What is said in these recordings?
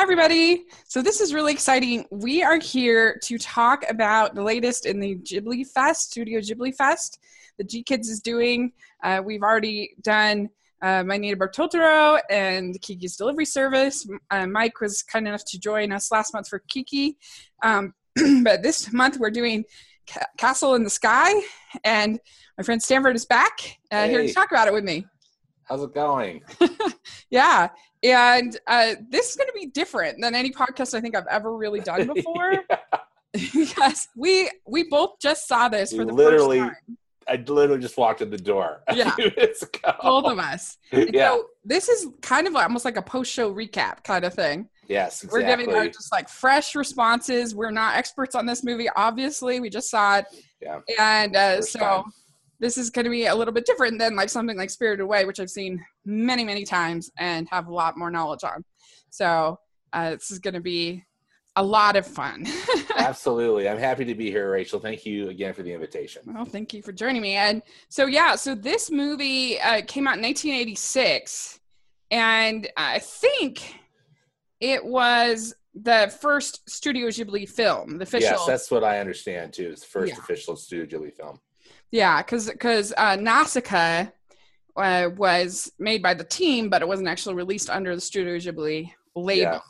Hi, everybody. So, this is really exciting. We are here to talk about the latest in the Ghibli Fest, Studio Ghibli Fest, that GKIDS is doing. Uh, we've already done uh, My Neighbor Totoro and Kiki's Delivery Service. Uh, Mike was kind enough to join us last month for Kiki. Um, but this month, we're doing Ca- Castle in the Sky, and my friend Stanford is back uh, here to talk about it with me. How's it going? Yeah, and uh, this is going to be different than any podcast I think I've ever really done before because we we both just saw this for the literally- first time, I literally just walked in the door Yeah. few minutes ago. both of us. Yeah. So this is kind of almost like a post-show recap kind of thing. yes. We're giving our just like fresh responses. We're not experts on this movie, obviously. We just saw it, Yeah. and uh, so time. This is going to be a little bit different than like something like Spirited Away, which I've seen many, many times and have a lot more knowledge on. So uh, this is going to be a lot of fun. Absolutely. I'm happy to be here, Rachel. Thank you again for the invitation. well, thank you for joining me. And so yeah, so this movie uh, came out in 1986, and I think it was the first Studio Ghibli film, the official. Yes, that's what I understand too. It's the first Yeah. official Studio Ghibli film. Yeah, because because uh, Nausicaa uh, was made by the team, but it wasn't actually released under the Studio Ghibli label. Yeah.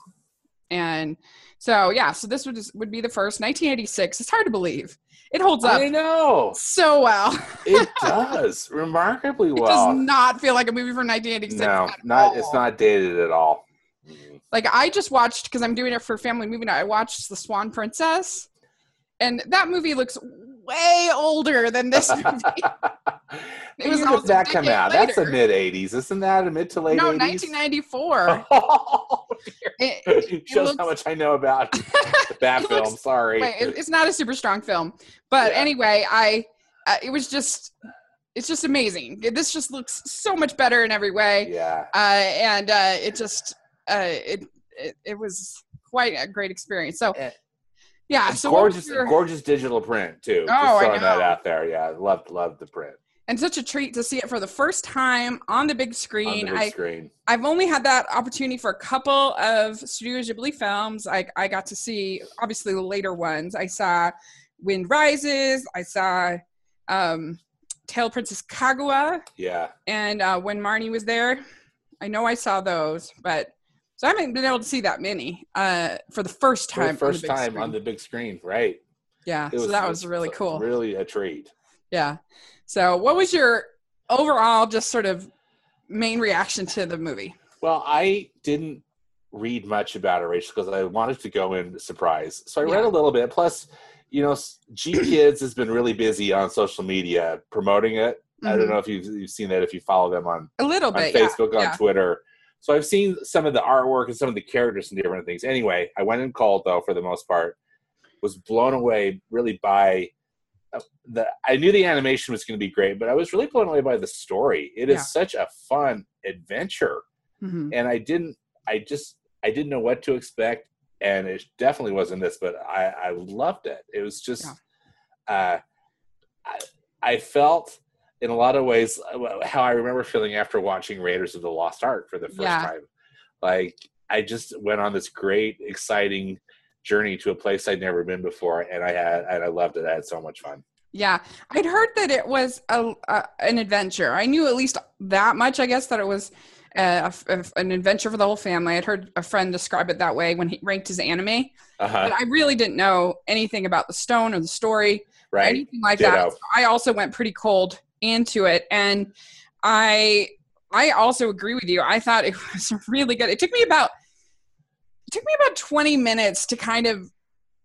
And so yeah, so this would just, would be the first 1986. It's hard to believe. It holds up I know. so well. It does remarkably well. It does not feel like a movie from 1986. no, not it's not dated at all. Like I just watched because I'm doing it for family movie night. I watched The Swan Princess, and that movie looks way older than this movie. It was a that come out? That's the mid '80s, isn't that? A mid to late no, 80s. 1994. Oh, It- it shows looks- how much I know about that film. looks- Sorry. Wait, it- it's not a super strong film, but Yeah. anyway, I uh, it was just it's just amazing. This just looks so much better in every way, yeah. uh, and uh, it just uh, it, it it was quite a great experience. So Eh. Yeah, so gorgeous, your- gorgeous digital print too. Oh, Just throwing that out there. Yeah, loved, loved the print and such a treat to see it for the first time on the big on screen. the big I screen. I've only had that opportunity for a couple of Studio Ghibli films. I I got to see obviously the later ones. I saw Wind Rises. I saw um, Tale Princess Kaguya, Yeah, and uh, when Marnie was there, I know I saw those, but so I haven't been able to see that many uh, for the first for time. the first big time screen. on the big screen. Right. yeah. It so that was really cool. Really a treat. Yeah. So what was your overall just sort of main reaction to the movie? Well, I didn't read much about it, Rachel, because I wanted to go in surprise. So I read a little bit. Plus, you know, G Kids has been really busy on social media promoting it. I Mhm. don't know if you've, you've seen that if you follow them on, A little on bit. yeah, Facebook, on yeah. Twitter. So I've seen some of the artwork and some of the characters and different things. Anyway, I went and called though for the most part. Was blown away really by uh, the. I knew the animation was going to be great, but I was really blown away by the story. It is Yeah. such a fun adventure Mhm. and I didn't. I just I didn't know what to expect, and it definitely wasn't this. But I I loved it. It was just, uh, I I felt in a lot of ways uh, how I remember feeling after watching Raiders of the Lost Ark for the first Yeah. time. Like I just went on this great, exciting journey to a place I'd never been before, and I had and I loved it. I had so much fun. Yeah, I'd heard that it was a, a an adventure. I knew at least that much. I guess that it was uh, a, a- an adventure for the whole family. I'd heard a friend describe it that way when he ranked his anime, Uh-huh, but I really didn't know anything about the stone or the story or right. anything like that. So I also went pretty cold into it, and I I also agree with you. I thought it was really good. It took me about it took me about twenty minutes to kind of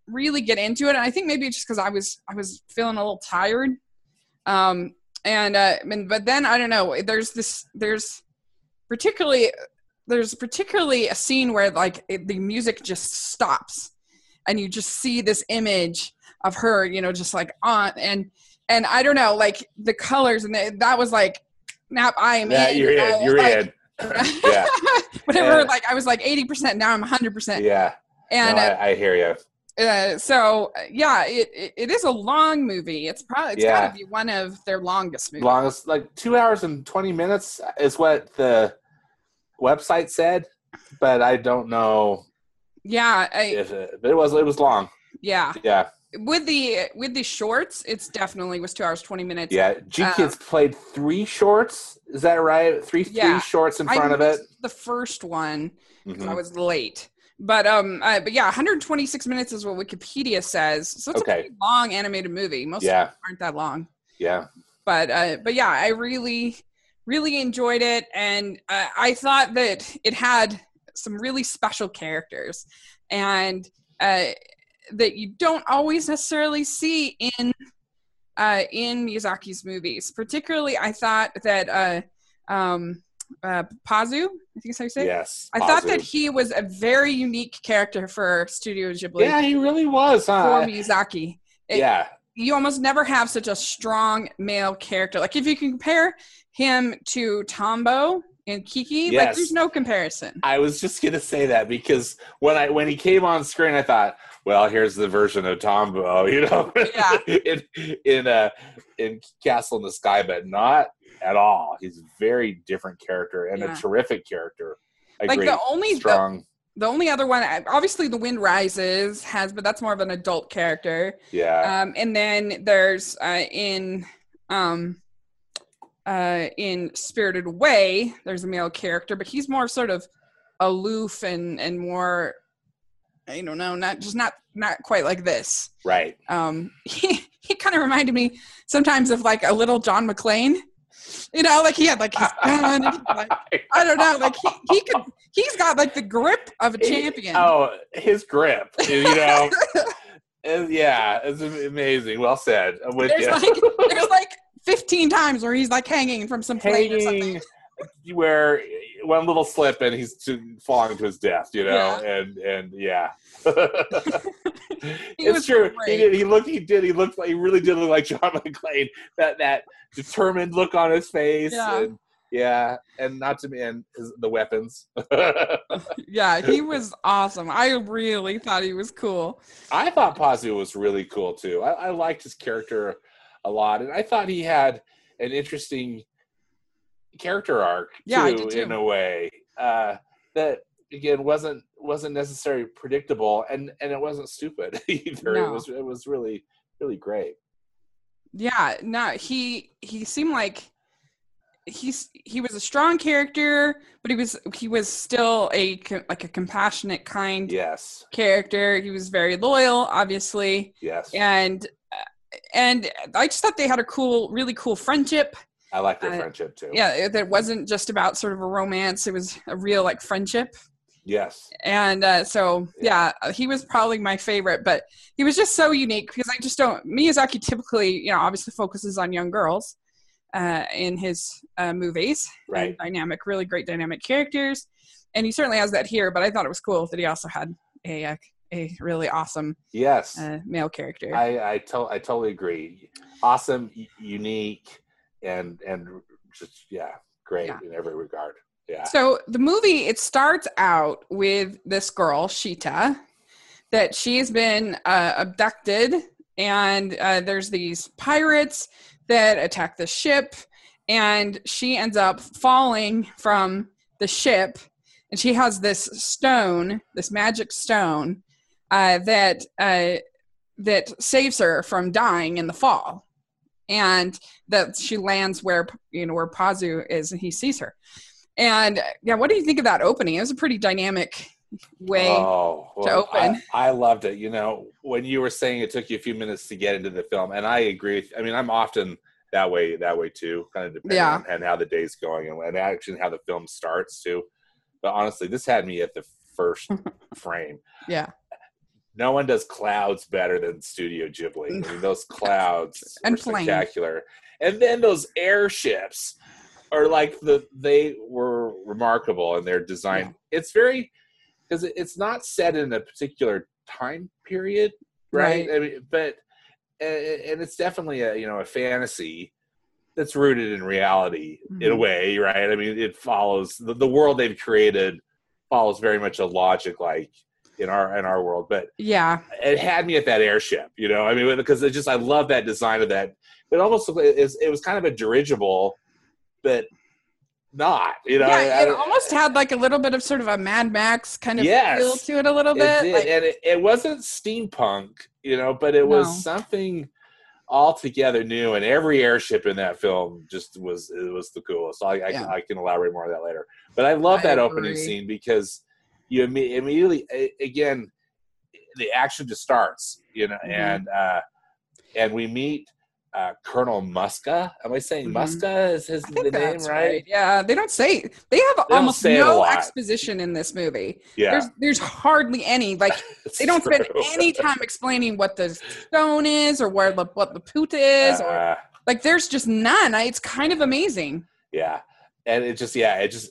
really get into it, and I think maybe just because I was I was feeling a little tired. Um, and uh, and but then I don't know. There's this there's particularly there's particularly a scene where like it, the music just stops, and you just see this image of her, you know, just like on and and I don't know, like the colors and the, that was like, snap, I am Yeah, in. you're in. You're like, in. yeah, Whatever, And- like I was like eighty percent. Now I'm hundred percent. yeah. And no, uh, I, I hear you. uh, so yeah, it, it it is a long movie. It's probably it's Yeah. got to be one of their longest movies. longest like two hours and 20 minutes is what the website said but i don't know Yeah, I, If, but it was it was long. yeah. Yeah, With the with the shorts, it's definitely was two hours twenty minutes. yeah. G Uh, Kids played three shorts. Is that right? Three Yeah. three shorts in I front of it. The first one, 'cause I Mhm. was late. But um, uh, but yeah, 126 minutes is what Wikipedia says. So it's Okay. a pretty long animated movie. Most of Yeah, them aren't that long. yeah. But uh, but yeah, I really really enjoyed it, and uh, I thought that it had some really special characters, and uh, that you don't always necessarily see in uh, in Miyazaki's movies. Particularly, I thought that uh, um, uh, Pazu, I think is how you say. Yes. I thought that he was a very unique character for Studio Ghibli Yeah, he really was, for? Miyazaki. It- yeah, You almost never have such a strong male character. Like if you can compare him to Tombo and Kiki, like there's no comparison. I was just gonna say that because when I when he came on screen, I thought, well, here's the version of Tombo, you know, Yeah. in in uh in Castle in the Sky, but not at all. He's a very different character and Yeah. a terrific character. A Like great, the only the, strong, the only other one, obviously, The Wind Rises has, but that's more of an adult character. yeah, Um, and then there's uh, in um, uh, in Spirited Away, there's a male character, but he's more sort of aloof and and more, I don't know, not just not not quite like this. right. Um, he he kind of reminded me sometimes of like a little John McClane. You know, like he had like his gun. like, I don't know, like he, he could. He's got like the grip of a champion. Oh, his grip, you know. is- yeah, it's amazing. Well said. I'm with there's you. like there's like 15 times where he's like hanging from some plane or something. Where one little slip and he's to, falling to his death, you know, Yeah. and and yeah. It's was true. He did. He looked. He did. He looked like. He really did look like John McClane. That that determined look on his face. Yeah. And, yeah, and not to and the weapons. Yeah, he was awesome. I really thought he was cool. I thought Pazu was really cool too. I, I liked his character a lot, and I thought he had an interesting character arc too, Yeah, did too. in a way uh, that again wasn't wasn't necessarily predictable, and and it wasn't stupid either. It was it was really really great. Yeah, no, he he seemed like he's he was a strong character, but he was he was still a like a compassionate, kind Yes, character. He was very loyal, obviously, yes, and uh, and I just thought they had a cool, really cool friendship. I like their uh, friendship too. Yeah, that wasn't just about sort of a romance; it was a real like friendship. Yes, and uh, so yeah he was probably my favorite but he was just so unique because i just don't miyazaki typically you know obviously focuses on young girls uh, in his uh, movies Right. dynamic really great dynamic characters and he certainly has that here but i thought it was cool that he also had a uh, a really awesome yes. uh, male character I I, to- I totally agree. Awesome, unique, and and just yeah, great Yeah. in every regard. Yeah. So the movie it starts out with this girl Sheeta that she's been uh, abducted and uh, there's these pirates that attack the ship and she ends up falling from the ship and she has this stone this magic stone uh, that uh, that saves her from dying in the fall and that she lands where you know where Pazu is and he sees her and yeah, what do you think of that opening? It was a pretty dynamic way. oh, to open. I, I loved it. You know, when you were saying it took you a few minutes to get into the film, and I agree. with- I mean, I'm often that way that way too, kind of depending Yeah. on and how the day's going and, and actually how the film starts too. But honestly, this had me at the first frame. Yeah, no one does clouds better than Studio Ghibli. I mean, those clouds And planes. spectacular, and then those airships are like the they were remarkable in their design. It's very because it's not set in a particular time period, right? Right. I mean, but and and it's definitely a you know a fantasy that's rooted in reality in a Mhm. way, right? I mean, it follows the, the world they've created follows very much a logic like in our in our world, but yeah, it had me at that airship, you know. I mean, because it just I love that design of that. It almost it, was- kind of a dirigible, but not. You know, yeah, I- it almost had like a little bit of sort of a Mad Max kind of Yes. feel to it a little it bit. did, like- and it, it wasn't steampunk, you know, but it was No. something altogether new. And every airship in that film just was it was the coolest. I, I, can, I can elaborate more on that later. But I love I that opening scene because you immediately again the action just starts, you know, Mhm. and uh, and we meet. Uh, Colonel Muska. Am I saying Mhm. Muska? Is his the name right? right. Yeah, they don't say they have don't almost say it a no exposition in this movie. Yeah, There's there's hardly any. Like they don't spend any time explaining what the stone is or where the what the poot is or Uh, like there's just none. I, it's kind of amazing. yeah and it just yeah it just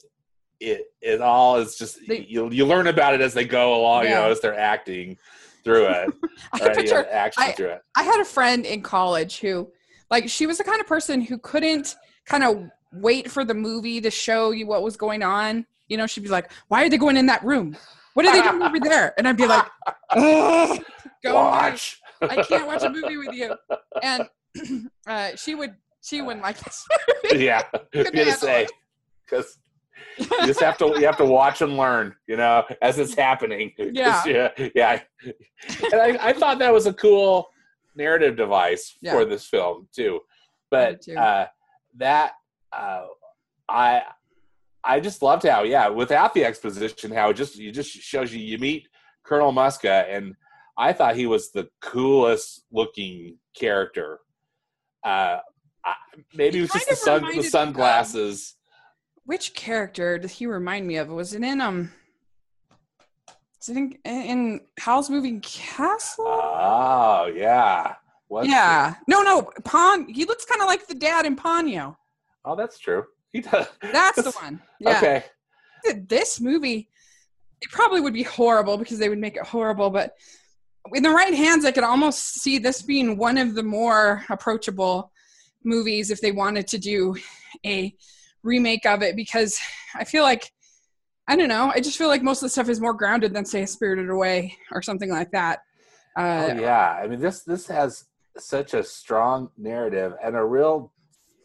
it it all is just They- you you learn about it as they go along you know as they're acting through it I right, picture know, action I- through it I had a friend in college who, like, she was the kind of person who couldn't kind of wait for the movie to show you what was going on. You know, she'd be like, "Why are they going in that room? What are they doing over there?" And I'd be like, "Ugh, "Go away. watch I can't watch a movie with you." And uh, she would, she wouldn't like this. yeah gonna say because you just have to you have to watch and learn you know as it's happening Yeah. yeah yeah and I, I thought that was a cool narrative device Yeah. for this film too but too. uh that uh i i just loved how yeah without the exposition how it just you just shows you you meet colonel muska and i thought he was the coolest looking character uh maybe it was just the sun the sunglasses Which character does he remind me of? Was it in um? Was it in, in Howl's Moving Castle? oh yeah What's yeah. No, no. Pon. He looks kind of like the dad in Ponyo. oh that's true he does That's the one. Yeah. okay This movie, it probably would be horrible because they would make it horrible. But in the right hands, I could almost see this being one of the more approachable movies if they wanted to do a remake of it because I feel like. I don't know. I just feel like most of the stuff is more grounded than, say, Spirited Away or something like that. Uh, oh yeah i mean this this has such a strong narrative and a real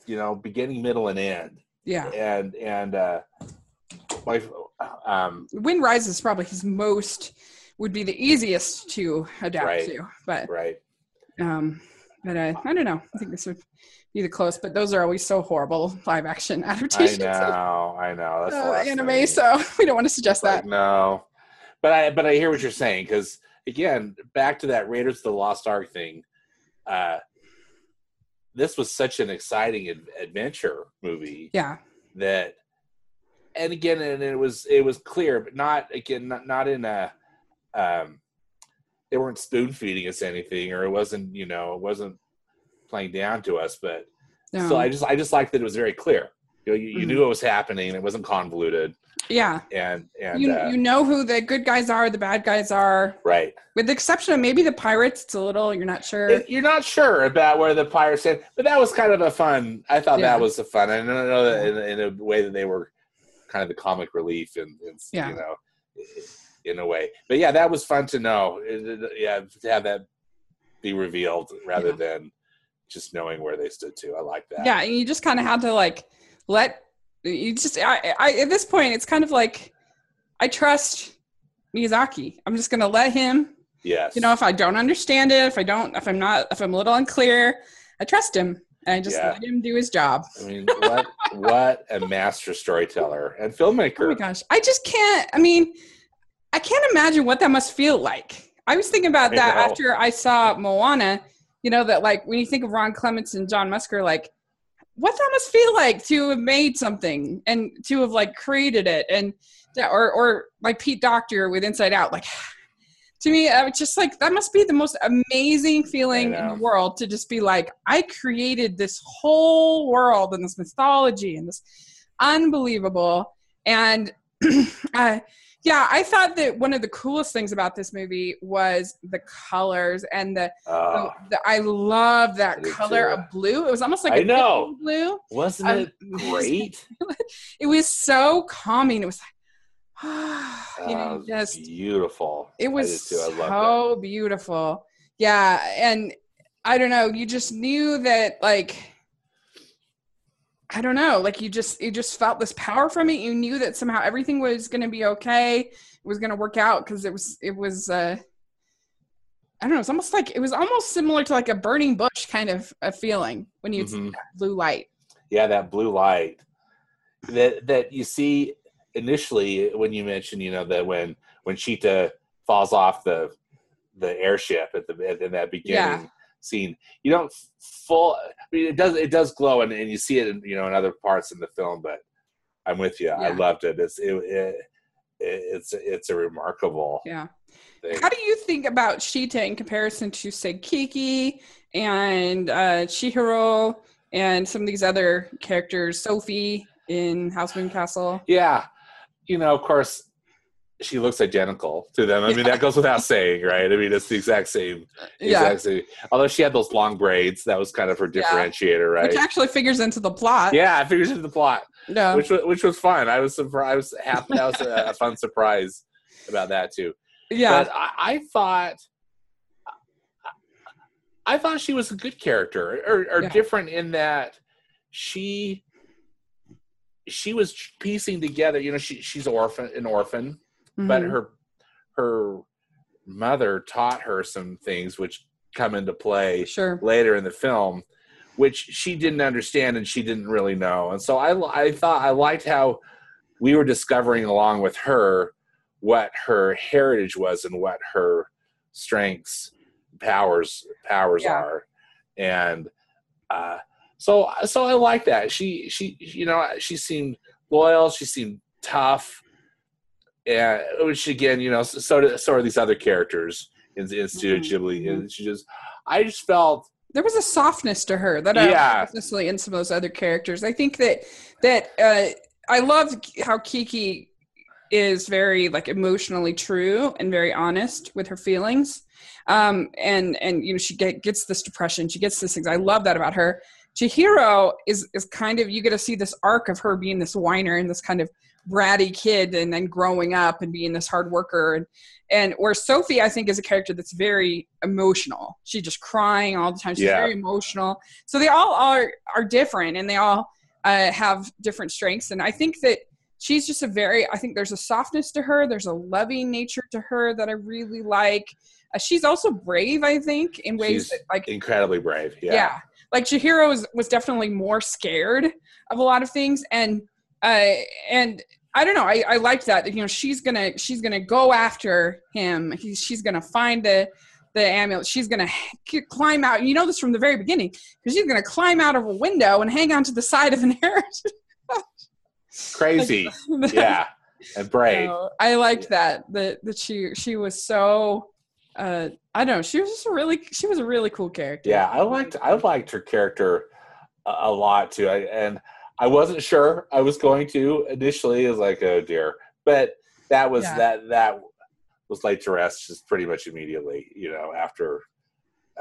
you know beginning middle and end yeah. and and uh my um Wind Rises is probably his most would be the easiest to adapt Right. to, but right um, but uh, I don't know. I think this would be the close, but those are always so horrible live action adaptations. i know i know that's uh, anime. thing. So we don't want to suggest Like, that. no but i but i hear what you're saying because again back to that raiders of the lost ark thing uh this was such an exciting ad- adventure movie Yeah, that and again and it was it was clear but not again not, not in a um they weren't spoon feeding us anything or it wasn't you know it wasn't playing down to us but no. so i just i just liked that it was very clear you know you, you Mhm. knew what was happening it wasn't convoluted yeah. and and You uh, you know who the good guys are, the bad guys are, right with the exception of maybe the pirates. It's a little you're not sure. It- you're not sure about where the pirates stand, but that was kind of a fun. I thought Yeah. that was a fun. I don't know that in, in a way that they were kind of the comic relief and, and Yeah. you know, in a way. But yeah, that was fun to know. It- it- yeah, to have that be revealed rather Yeah. than just knowing where they stood too. I like that. yeah and you just kind of had to like let you just I, I at this point it's kind of like i trust miyazaki i'm just gonna let him Yes. you know if i don't understand it if i don't if i'm not if i'm a little unclear i trust him and i just Yeah. let him do his job I mean, what what a master storyteller and filmmaker. oh my gosh i just can't i mean i can't imagine what that must feel like i was thinking about I that know. after i saw moana you know that like when you think of ron clements and john musker like what that must feel like to have made something and to have like created it and or or like pete docter with inside out like to me i was just like that must be the most amazing feeling in the world to just be like i created this whole world and this mythology and this unbelievable and uh, yeah i thought that one of the coolest things about this movie was the colors and the, Oh, the, the i love that I color too. of blue it was almost like I a know. Blue wasn't um, it great? it was so calming it was like you know just beautiful. it was. I so beautiful yeah and i don't know you just knew that like I don't know, like you just you just felt this power from it. You knew that somehow everything was going to be okay. It was going to work out because it was it was uh I don't know, it's almost like it was almost similar to like a burning bush kind of a feeling when you mm-hmm. see that blue light. Yeah, that blue light that that you see initially when you mentioned, you know, that when when Sheeta falls off the the airship at the in that beginning yeah. Scene, you don't full. I mean, it does it does glow, and, and you see it, in, you know, in other parts in the film. But I'm with you. Yeah. I loved it. It's it, it, it's it's a remarkable. Yeah. Thing. How do you think about Sheeta in comparison to say Kiki and uh, Chihiro and some of these other characters, Sophie in Howl's Moving Castle? Yeah, you know, of course, she looks identical to them. I mean, that goes without saying, right? I mean, it's the exact same. Exact yeah. Same. Although she had those long braids, that was kind of her differentiator, yeah. right? Which actually figures into the plot. Yeah, it figures into the plot. Yeah. Which was which was fun. I was surprised. I was happy. That was a, a fun surprise about that too. Yeah. But I, I thought. I thought she was a good character, or, or yeah. different in that she she was piecing together. You know, she she's orphan, an orphan, mm-hmm. but her her mother taught her some things which come into play sure. later in the film, which she didn't understand and she didn't really know. And so I I thought I liked how we were discovering along with her what her heritage was and what her strengths powers powers yeah. are and uh, so so I like that. She she you know she seemed loyal. She seemed tough, and which again you know so do, so are these other characters in, in Studio mm-hmm. Ghibli. And she just I just felt there was a softness to her that I yeah. necessarily in some of those other characters. I think that that uh, I love how Kiki is very like emotionally true and very honest with her feelings um and and you know she get, gets this depression she gets this things i love that about her Chihiro is is kind of you get to see this arc of her being this whiner and this kind of bratty kid and then growing up and being this hard worker and and where Sophie I think is a character that's very emotional. She's just crying all the time. She's yeah. very emotional. So they all are are different and they all uh, have different strengths. And I think that she's just a very I think there's a softness to her. There's a loving nature to her that I really like. Uh, she's also brave, I think, in ways she's that, like incredibly brave. Yeah. Yeah like Chihiro was, was definitely more scared of a lot of things and uh and I don't know. I, I liked that. You know, she's gonna she's gonna go after him. He's, she's gonna find the the amulet. She's gonna climb out. You know this from the very beginning because she's gonna climb out of a window and hang onto the side of an air. Crazy, like, yeah, and brave. You know, I liked that that that she she was so uh, I don't know. She was just a really she was a really cool character. Yeah, I liked I liked her character a, a lot too. I, and I wasn't sure I was going to initially. Is like, oh dear, but that was yeah. that that was laid to rest just pretty much immediately. You know, after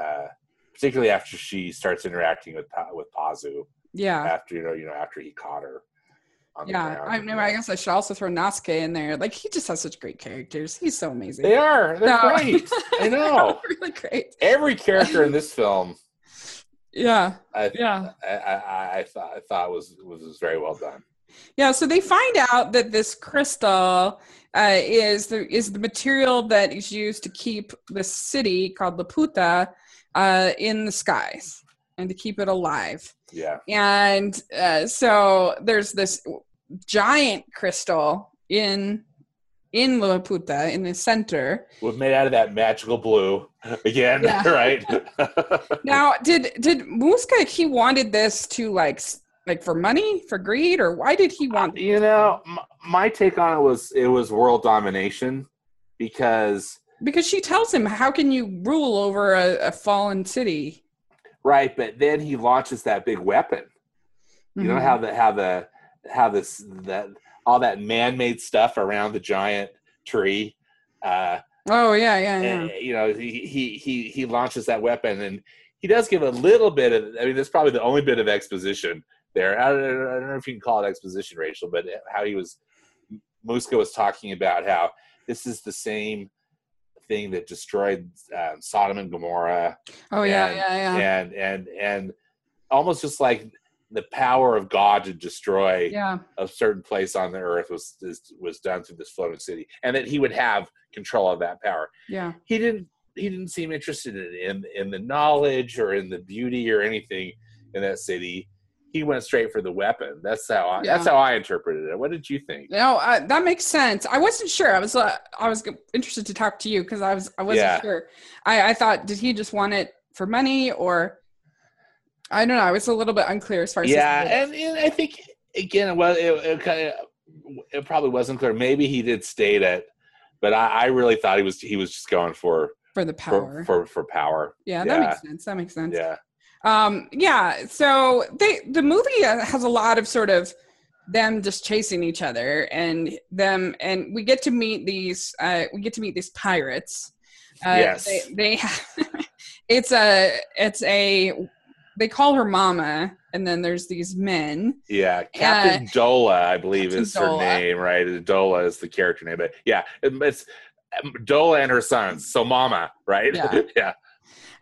uh, particularly after she starts interacting with with Pazu. Yeah. After you know, you know, after he caught her yeah, I mean, I guess I should also throw Nasuke in there. Like, he just has such great characters. He's so amazing. They are. They're no. great. I know. really great. Every character in this film. Yeah. I, yeah. I, I, I, thought I thought was, was was very well done. Yeah. So they find out that this crystal uh, is the is the material that is used to keep the city called Laputa uh, in the skies and to keep it alive. Yeah. And uh, so there's this giant crystal in in Laputa in the center. Was made out of that magical blue again, yeah. right? now, did did Muska he wanted this to like like for money, for greed, or why did he want? Uh, you know, my take on it was it was world domination because because she tells him, "How can you rule over a, a fallen city?" Right, but then he launches that big weapon. You mm-hmm. know how the how the how this that all that man-made stuff around the giant tree. Uh, oh yeah, yeah, yeah. And, you know, he he he he launches that weapon, and he does give a little bit of. I mean, that's probably the only bit of exposition there. I don't, I don't know if you can call it exposition, Rachel, but how he was Muska was talking about how this is the same thing that destroyed um, Sodom and Gomorrah. Oh yeah, and, yeah, yeah. And and and almost just like the power of God to destroy Yeah. a certain place on the earth was is, was done through this floating city, and that he would have control of that power. Yeah. He didn't he didn't seem interested in in, in the knowledge or in the beauty or anything in that city. He went straight for the weapon. That's how I, that's how I interpreted it. What did you think? No, uh, that makes sense. I wasn't sure. I was uh, I was interested to talk to you because I was I wasn't Yeah. sure. I I thought did he just want it for money or I don't know. I was a little bit unclear as far as Yeah, and, and I think again, well, it, it kind of it probably wasn't clear. Maybe he did state it, but I, I really thought he was he was just going for for the power. for for, for power. yeah, yeah. that makes sense. That makes sense. Yeah, Um, yeah. So they the movie uh, has a lot of sort of them just chasing each other and them and we get to meet these uh we get to meet these pirates uh Yes. they, they it's a it's a they call her mama and then there's these men yeah. Captain Dola, I believe, Captain is her Dola. name, right? Dola is the character name, but yeah, it's um, Dola and her sons. So Mama, right? Yeah. yeah,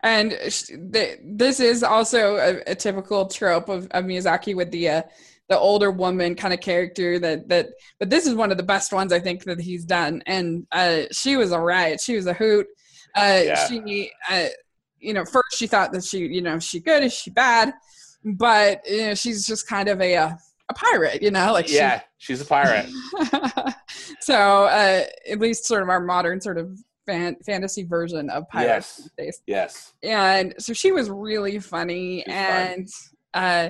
and sh- the, this is also a, a typical trope of, of Miyazaki with the uh, the older woman kind of character that that but this is one of the best ones I think that he's done and uh, she was a riot she was a hoot uh, Yeah. she uh, you know first she thought that she you know is she good is she bad but you know she's just kind of a uh, a pirate you know like she- yeah. She's a pirate. so uh, at least sort of our modern sort of fan- fantasy version of pirates Yes. yes. and so she was really funny She's and uh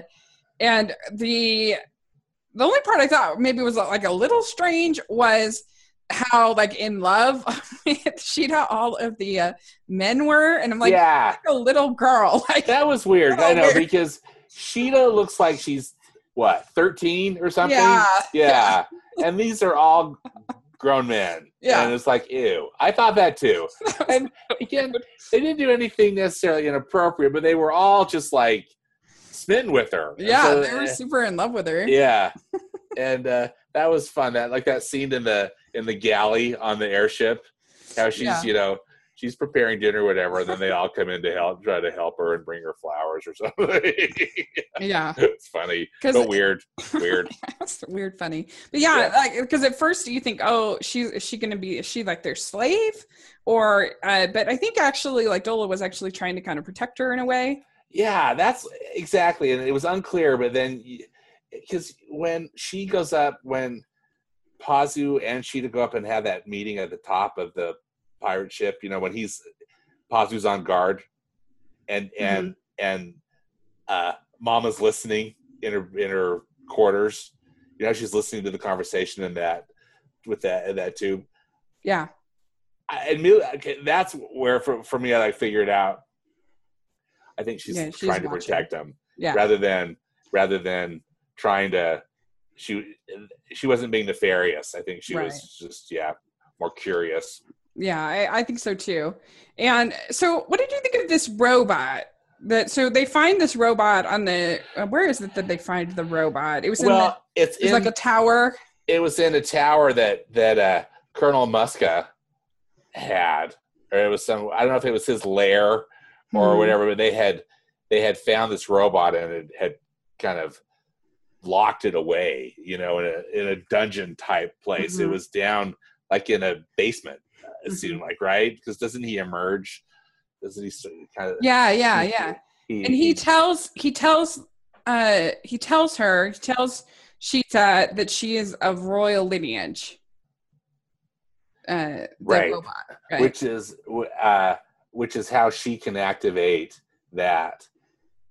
and the the only part i thought maybe was like a little strange was how like in love with sheeta all of the uh, men were and i'm like yeah, a little girl like that was weird. I know weird. because Sheeta looks like she's what thirteen or something. yeah yeah. and these are all grown men. Yeah. And it's like, ew. I thought that too. And again, they didn't do anything necessarily inappropriate, but they were all just like smitten with her. Yeah so- they were super in love with her yeah. and uh, that was fun. That like that scene in the in the galley on the airship, how she's Yeah. you know she's preparing dinner, or whatever, and then they all come in to help, try to help her and bring her flowers or something. yeah it's funny, but weird, weird. That's weird, funny. But yeah, Yeah. like because at first you think, oh, she's is she gonna be? Is she like their slave? Or, uh, but I think actually, like Dola was actually trying to kind of protect her in a way. Yeah, that's exactly, and it was unclear. But then, because when she goes up, when Pazu and Sheeta go up and have that meeting at the top of the pirate ship, you know, when he's Pazu's on guard, and and and uh, Mama's listening in her in her quarters. You know, she's listening to the conversation in that with that in that tube. Yeah, I admit okay, that's where for for me I like figured out. I think she's, Yeah, she's trying to protect him yeah, rather than rather than trying to. She she wasn't being nefarious. I think she Right. was just yeah more curious. yeah. I, I think so too. And so, what did you think of this robot? That so they find this robot on the uh, where is it that they find the robot? It was in Well, it's the, it was in, like a tower. it was in a tower that that uh, Colonel Muska had, or it was some. I don't know if it was his lair or Hmm. whatever, but they had they had found this robot and it had kind of locked it away, you know, in a in a dungeon type place. It Mhm. was down like in a basement. uh, It seemed like right because doesn't he emerge? Doesn't he kind of? Yeah, yeah, yeah. and he tells he tells uh he tells her he tells Sheeta that she is of royal lineage. Uh, Right. robot, right? which is uh, which is how she can activate that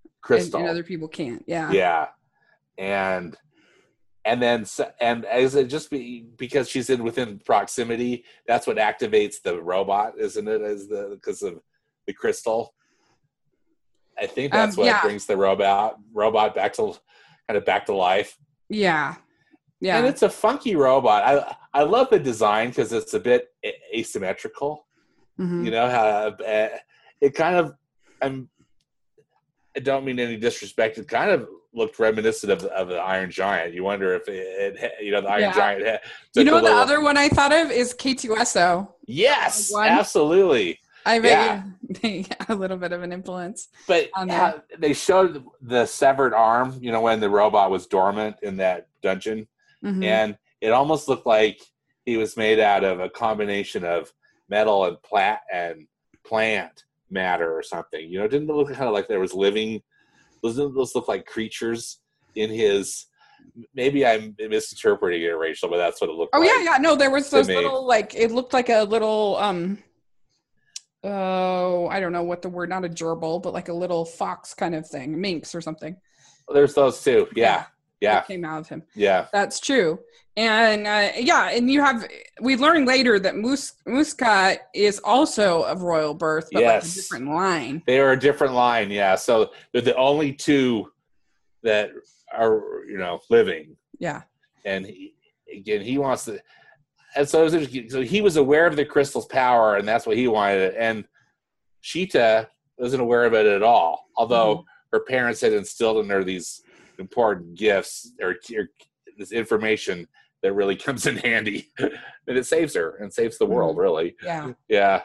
and, crystal. and other people can't. Yeah. yeah and and then and as it just be because she's in within proximity that's what activates the robot isn't it as the because of the crystal i think that's Um, what yeah. brings the robot robot back to kind of back to life Yeah. Yeah. and it's a funky robot i i love the design because it's a bit asymmetrical Mhm. you know how uh, it kind of i'm i don't mean any disrespect it kind of looked reminiscent of, of the iron giant you wonder if it, it you know the iron Yeah. giant had, You know the little- other one I thought of is K2SO. yes absolutely I bet yeah. a little bit of an influence. But they showed the severed arm, you know, when the robot was dormant in that dungeon, mm-hmm. and it almost looked like he was made out of a combination of metal and plat and plant matter or something. You know, didn't it look kind of like there was living? Doesn't those look like creatures in his? Maybe I'm misinterpreting it, Rachel, but that's what it looked. Like. Oh like yeah, yeah. No, there was those little like it looked like a little um oh, I don't know what the word, not a gerbil, but like a little fox kind of thing, minx or something. There's those too. Yeah. Yeah. Came out of him. Yeah. That's true. And uh, yeah, and you have, we learned later that Mus- Muska is also of royal birth, but yes. like a different line. They are a different line. Yeah. So they're the only two that are, you know, living. Yeah. And he, again, he wants to, and so, so he was aware of the crystal's power, and that's what he wanted. And Sheeta wasn't aware of it at all, although mm-hmm. her parents had instilled in her these important gifts or, or, this information that really comes in handy, and it saves her and saves the world. Mm-hmm. Really, yeah, yeah.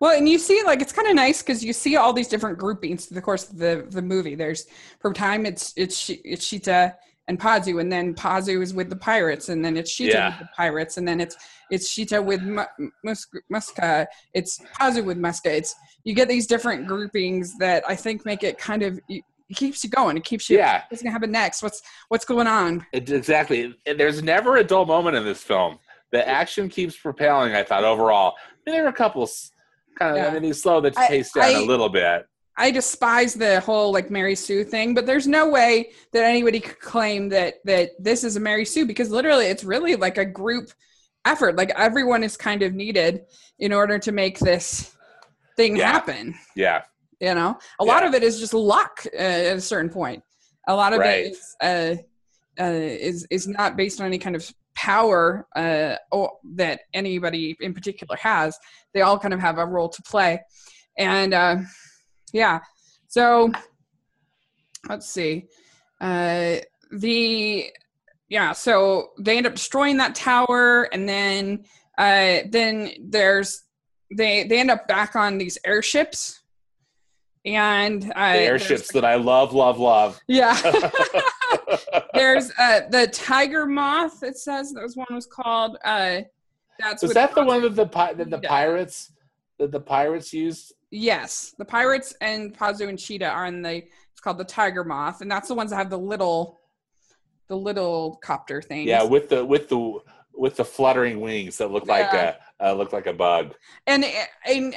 Well, and you see, like, it's kind of nice because you see all these different groupings through the course of the the movie. There's from time it's it's it's Sheeta and Pazu, and then Pazu is with the pirates, and then it's Sheeta yeah. with the pirates, and then it's it's Sheeta with Muska, it's Pazu with Muska. It's you get these different groupings that I think make it kind of it keeps you going. It keeps you. Yeah. What's gonna happen next? What's what's going on? It, exactly. There's never a dull moment in this film. The action keeps propelling. I thought overall. I mean, there are a couple kind of. Yeah. I mean, slow the pace down I, a little bit. I despise the whole like Mary Sue thing, but there's no way that anybody could claim that that this is a Mary Sue because literally it's really like a group effort. Like everyone is kind of needed in order to make this thing yeah. happen. Yeah. You know, a yeah. lot of it is just luck uh, at a certain point. A lot of right. it is, uh, uh, is is not based on any kind of power uh, or, that anybody in particular has. They all kind of have a role to play, and uh, yeah. So let's see. Uh, the yeah, so they end up destroying that tower, and then uh, then there's they they end up back on these airships, and uh, the airships that I love, love, love. Yeah. there's uh, the tiger moth. It says that was one was called. Uh, that's was that the one that the that the pirates that the pirates used Yes, the pirates and Pazu and Sheeta are in the. It's called the Tiger Moth, and that's the ones that have the little, the little copter thing. Yeah, with the with the with the fluttering wings that look like a uh, look like a bug. And and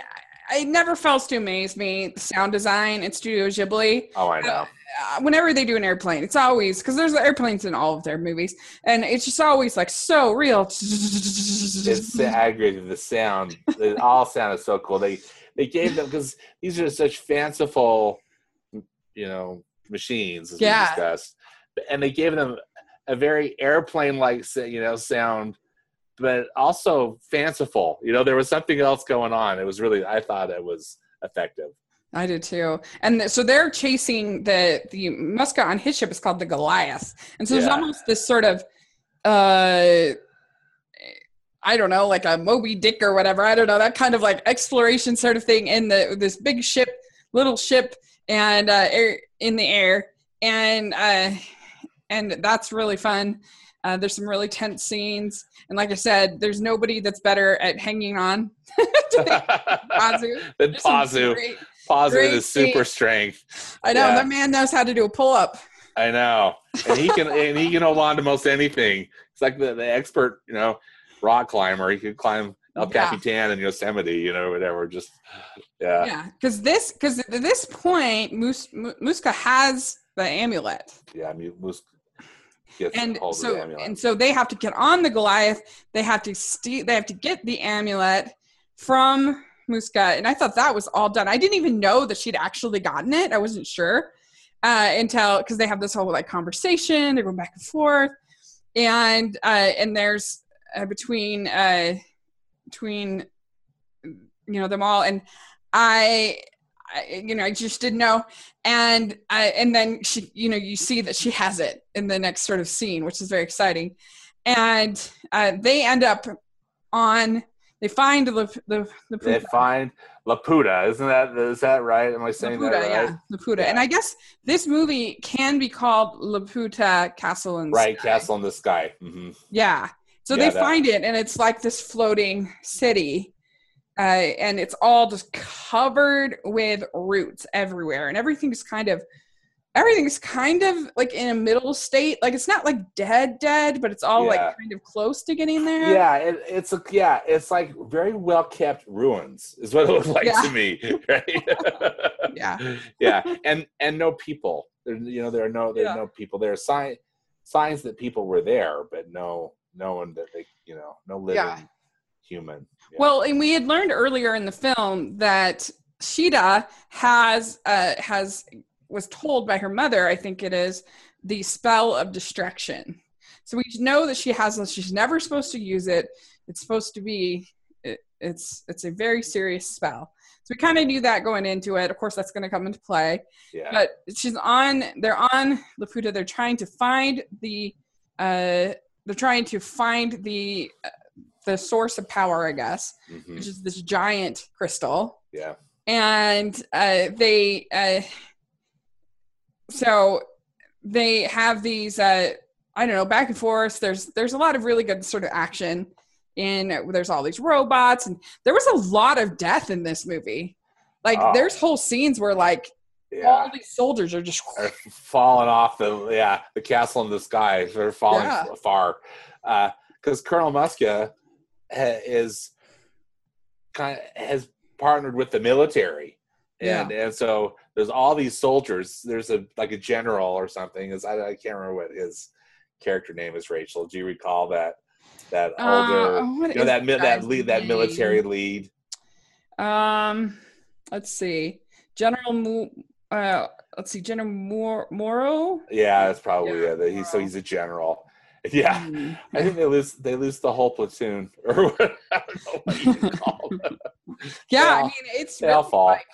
it never fails to amaze me sound design in Studio Ghibli. Oh, I know. Uh, whenever they do an airplane, it's always because there's airplanes in all of their movies, and it's just always like so real. It's agree. The sound, it all sounded so cool. They they gave them because these are such fanciful, you know, machines as yeah. we discussed, and they gave them a very airplane-like, you know, sound, but also fanciful. You know, there was something else going on. It was really, I thought it was effective. I did too. And so they're chasing the the Muska on his ship is called the Goliath, and so there's almost this sort of uh I don't know, like a Moby Dick or whatever. I don't know that kind of like exploration sort of thing in the this big ship, little ship, and uh, air, in the air, and uh, and that's really fun. Uh, there's some really tense scenes, and like I said, there's nobody that's better at hanging on Pazu than Pazu. Pazu is super strength. I know yeah. that man knows how to do a pull up. I know, and he can and he can hold on to most anything. It's like the, the expert, you know rock climber. He could climb El yeah. Capitan in Yosemite, you know, whatever. Just yeah. Yeah, because this because at this point, Mus- Muska has the amulet. Yeah, I mean, Muska. And so and so they have to get on the Goliath. They have to st- They have to get the amulet from Muska, and I thought that was all done. I didn't even know that she'd actually gotten it. I wasn't sure uh, until because they have this whole like conversation. They're going back and forth, and uh, and there's uh, between uh, between you know them all, and I, I, you know I just didn't know, and I, and then she you know you see that she has it in the next sort of scene, which is very exciting, and uh, they end up on they find the the, the they find Laputa. Isn't that is that right? Am I saying Laputa, that right? Yeah, Laputa. Yeah. And I guess this movie can be called Laputa Castle in the right, Sky. Castle in the Sky. Mm-hmm. Yeah. So yeah, they that. find it, and it's like this floating city. Uh, and it's all just covered with roots everywhere, and everything's kind of everything's kind of like in a middle state. Like it's not like dead, dead, but it's all yeah. like kind of close to getting there. Yeah, it, it's a yeah, it's like very well kept ruins is what it looks like yeah. to me. Right? yeah, yeah, and and no people. There, you know, there are no there are yeah. no people. There are sign, signs that people were there, but no no one that they you know no living human. Well, and we had learned earlier in the film that Sheeta has uh, has was told by her mother, I think it is, the spell of distraction. So we know that she has this. She's never supposed to use it. It's supposed to be. It, it's it's a very serious spell. So we kind of knew that going into it. Of course, that's going to come into play. Yeah. But she's on. They're on Laputa. They're trying to find the. Uh, they're trying to find the uh, the source of power, I guess, mm-hmm. which is this giant crystal. Yeah. And uh, they. Uh, so they have these uh i don't know back and forth there's there's a lot of really good sort of action In there's all these robots and there was a lot of death in this movie like oh. there's whole scenes where like yeah. all these soldiers are just are falling off the yeah the castle in the sky they're falling yeah. far because uh, colonel musca ha- is kind of has partnered with the military and yeah. and so there's all these soldiers. There's a like a general or something. Is I, I can't remember what his character name is. Rachel, do you recall that that uh, older uh, you know that that lead that military lead? Um, let's see, General. Mo- uh, let's see, General Mor- Moro. Yeah, that's probably yeah. yeah he's so he's a general. Yeah, mm. I think they lose they lose the whole platoon or what, I don't know what you call them. yeah, I mean it's really. Like,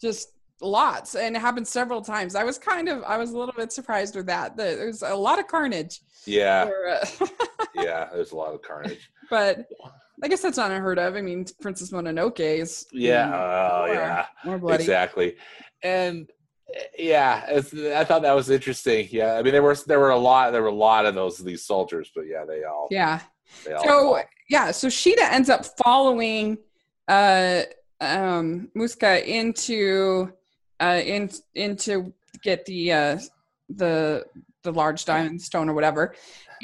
just lots and it happened several times i was kind of i was a little bit surprised with that there's a lot of carnage yeah for, uh, yeah there's a lot of carnage but i guess that's not unheard of i mean princess mononoke is yeah oh more, yeah more bloody. exactly and yeah i thought that was interesting yeah i mean there were there were a lot there were a lot of those these soldiers but yeah they all yeah they all so yeah so sheeta ends up following uh um Musca into uh, in into get the uh, the the large diamond stone or whatever.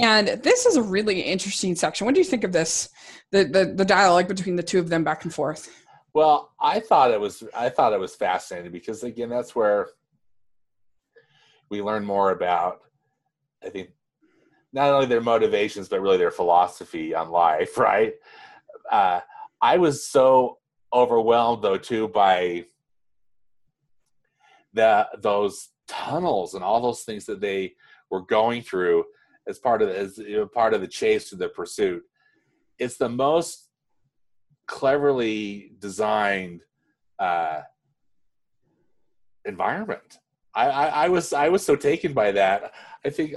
And this is a really interesting section. What do you think of this? The, the the dialogue between the two of them back and forth. Well, I thought it was I thought it was fascinating because again, that's where we learn more about. I think not only their motivations but really their philosophy on life. Right? Uh, I was so overwhelmed though too by that those tunnels and all those things that they were going through as part of as you know, part of the chase to the pursuit. It's the most cleverly designed uh, environment. I, I, I, was I was so taken by that. I think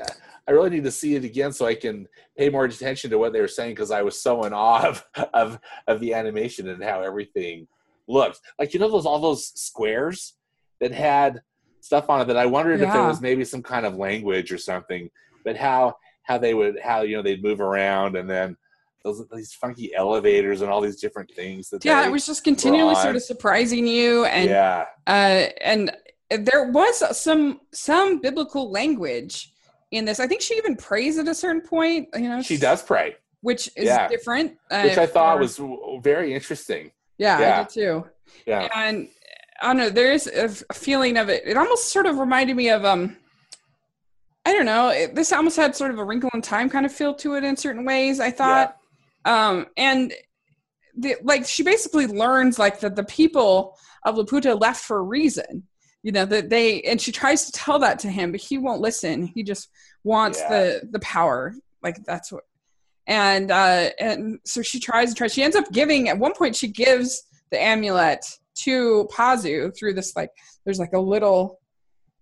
I really need to see it again so I can pay more attention to what they were saying because I was so in awe of, of of the animation and how everything looked. Like you know those all those squares that had stuff on it that I wondered yeah. if there was maybe some kind of language or something, but how how they would how you know they'd move around and then those these funky elevators and all these different things that yeah it was just continually sort of surprising you and yeah uh, and there was some some biblical language in this I think she even prays at a certain point you know she does pray which is yeah. different uh, which I thought was very interesting yeah, yeah. I did too yeah and I don't know. There is a feeling of it. It almost sort of reminded me of um, I don't know. It, this almost had sort of a Wrinkle in Time kind of feel to it in certain ways. I thought. Um, and the, like she basically learns like that the people of Laputa left for a reason. You know that they and she tries to tell that to him, but he won't listen. He just wants yeah. the the power. Like that's what. And uh, and so she tries and tries. She ends up giving at one point. She gives the amulet to Pazu through this like there's like a little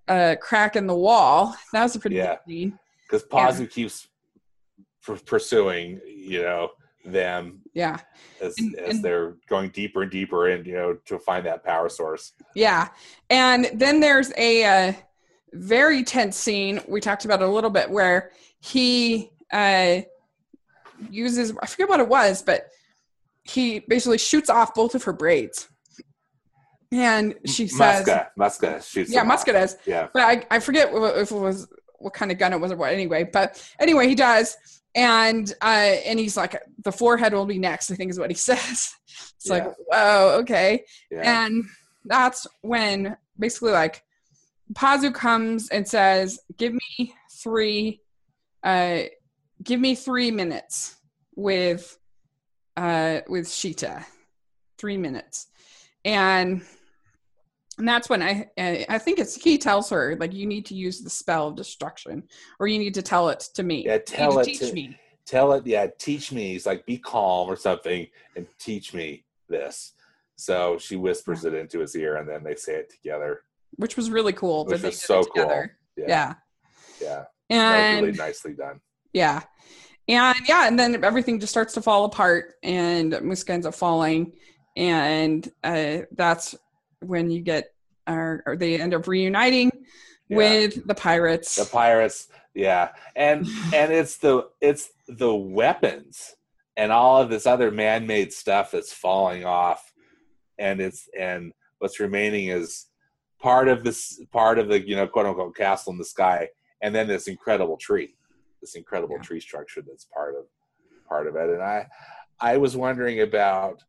uh crack in the wall. That was a pretty yeah. Because Pazu yeah. keeps pursuing, you know, them yeah as, And- as and- they're going deeper and deeper in you know to find that power source Yeah. And then there's a uh, very tense scene. We talked about a little bit where he uh, uses, I forget what it was, but he basically shoots off both of her braids. And she says, Muska, Muska shoots yeah, them off. Muska does. yeah But I, I forget wh- if it was what kind of gun it was or what anyway. But anyway, he does. And uh, and he's like, the forehead will be next, I think is what he says. It's like, Yeah. whoa, okay. yeah And that's when basically like Pazu comes and says, "Give me three, uh, give me three minutes with, uh, with Sheeta three minutes," and and that's when I I think it's he tells her like you need to use the spell of destruction or you need to tell it to me. Yeah, tell to it teach to- me. tell it yeah teach me he's like be calm or something and teach me this so she whispers it into his ear and then they say it together Which was really cool. Which was so together. yeah Yeah. yeah And really nicely done Yeah. And yeah, and then everything just starts to fall apart and Muska ends up falling. And uh, that's when you get, or, or they end up reuniting Yeah. with the pirates. the pirates yeah and and it's the it's the weapons and all of this other man-made stuff that's falling off and it's and what's remaining is part of this part of the you know quote unquote castle in the sky and then this incredible tree this incredible Yeah. tree structure that's part of part of it and i i was wondering about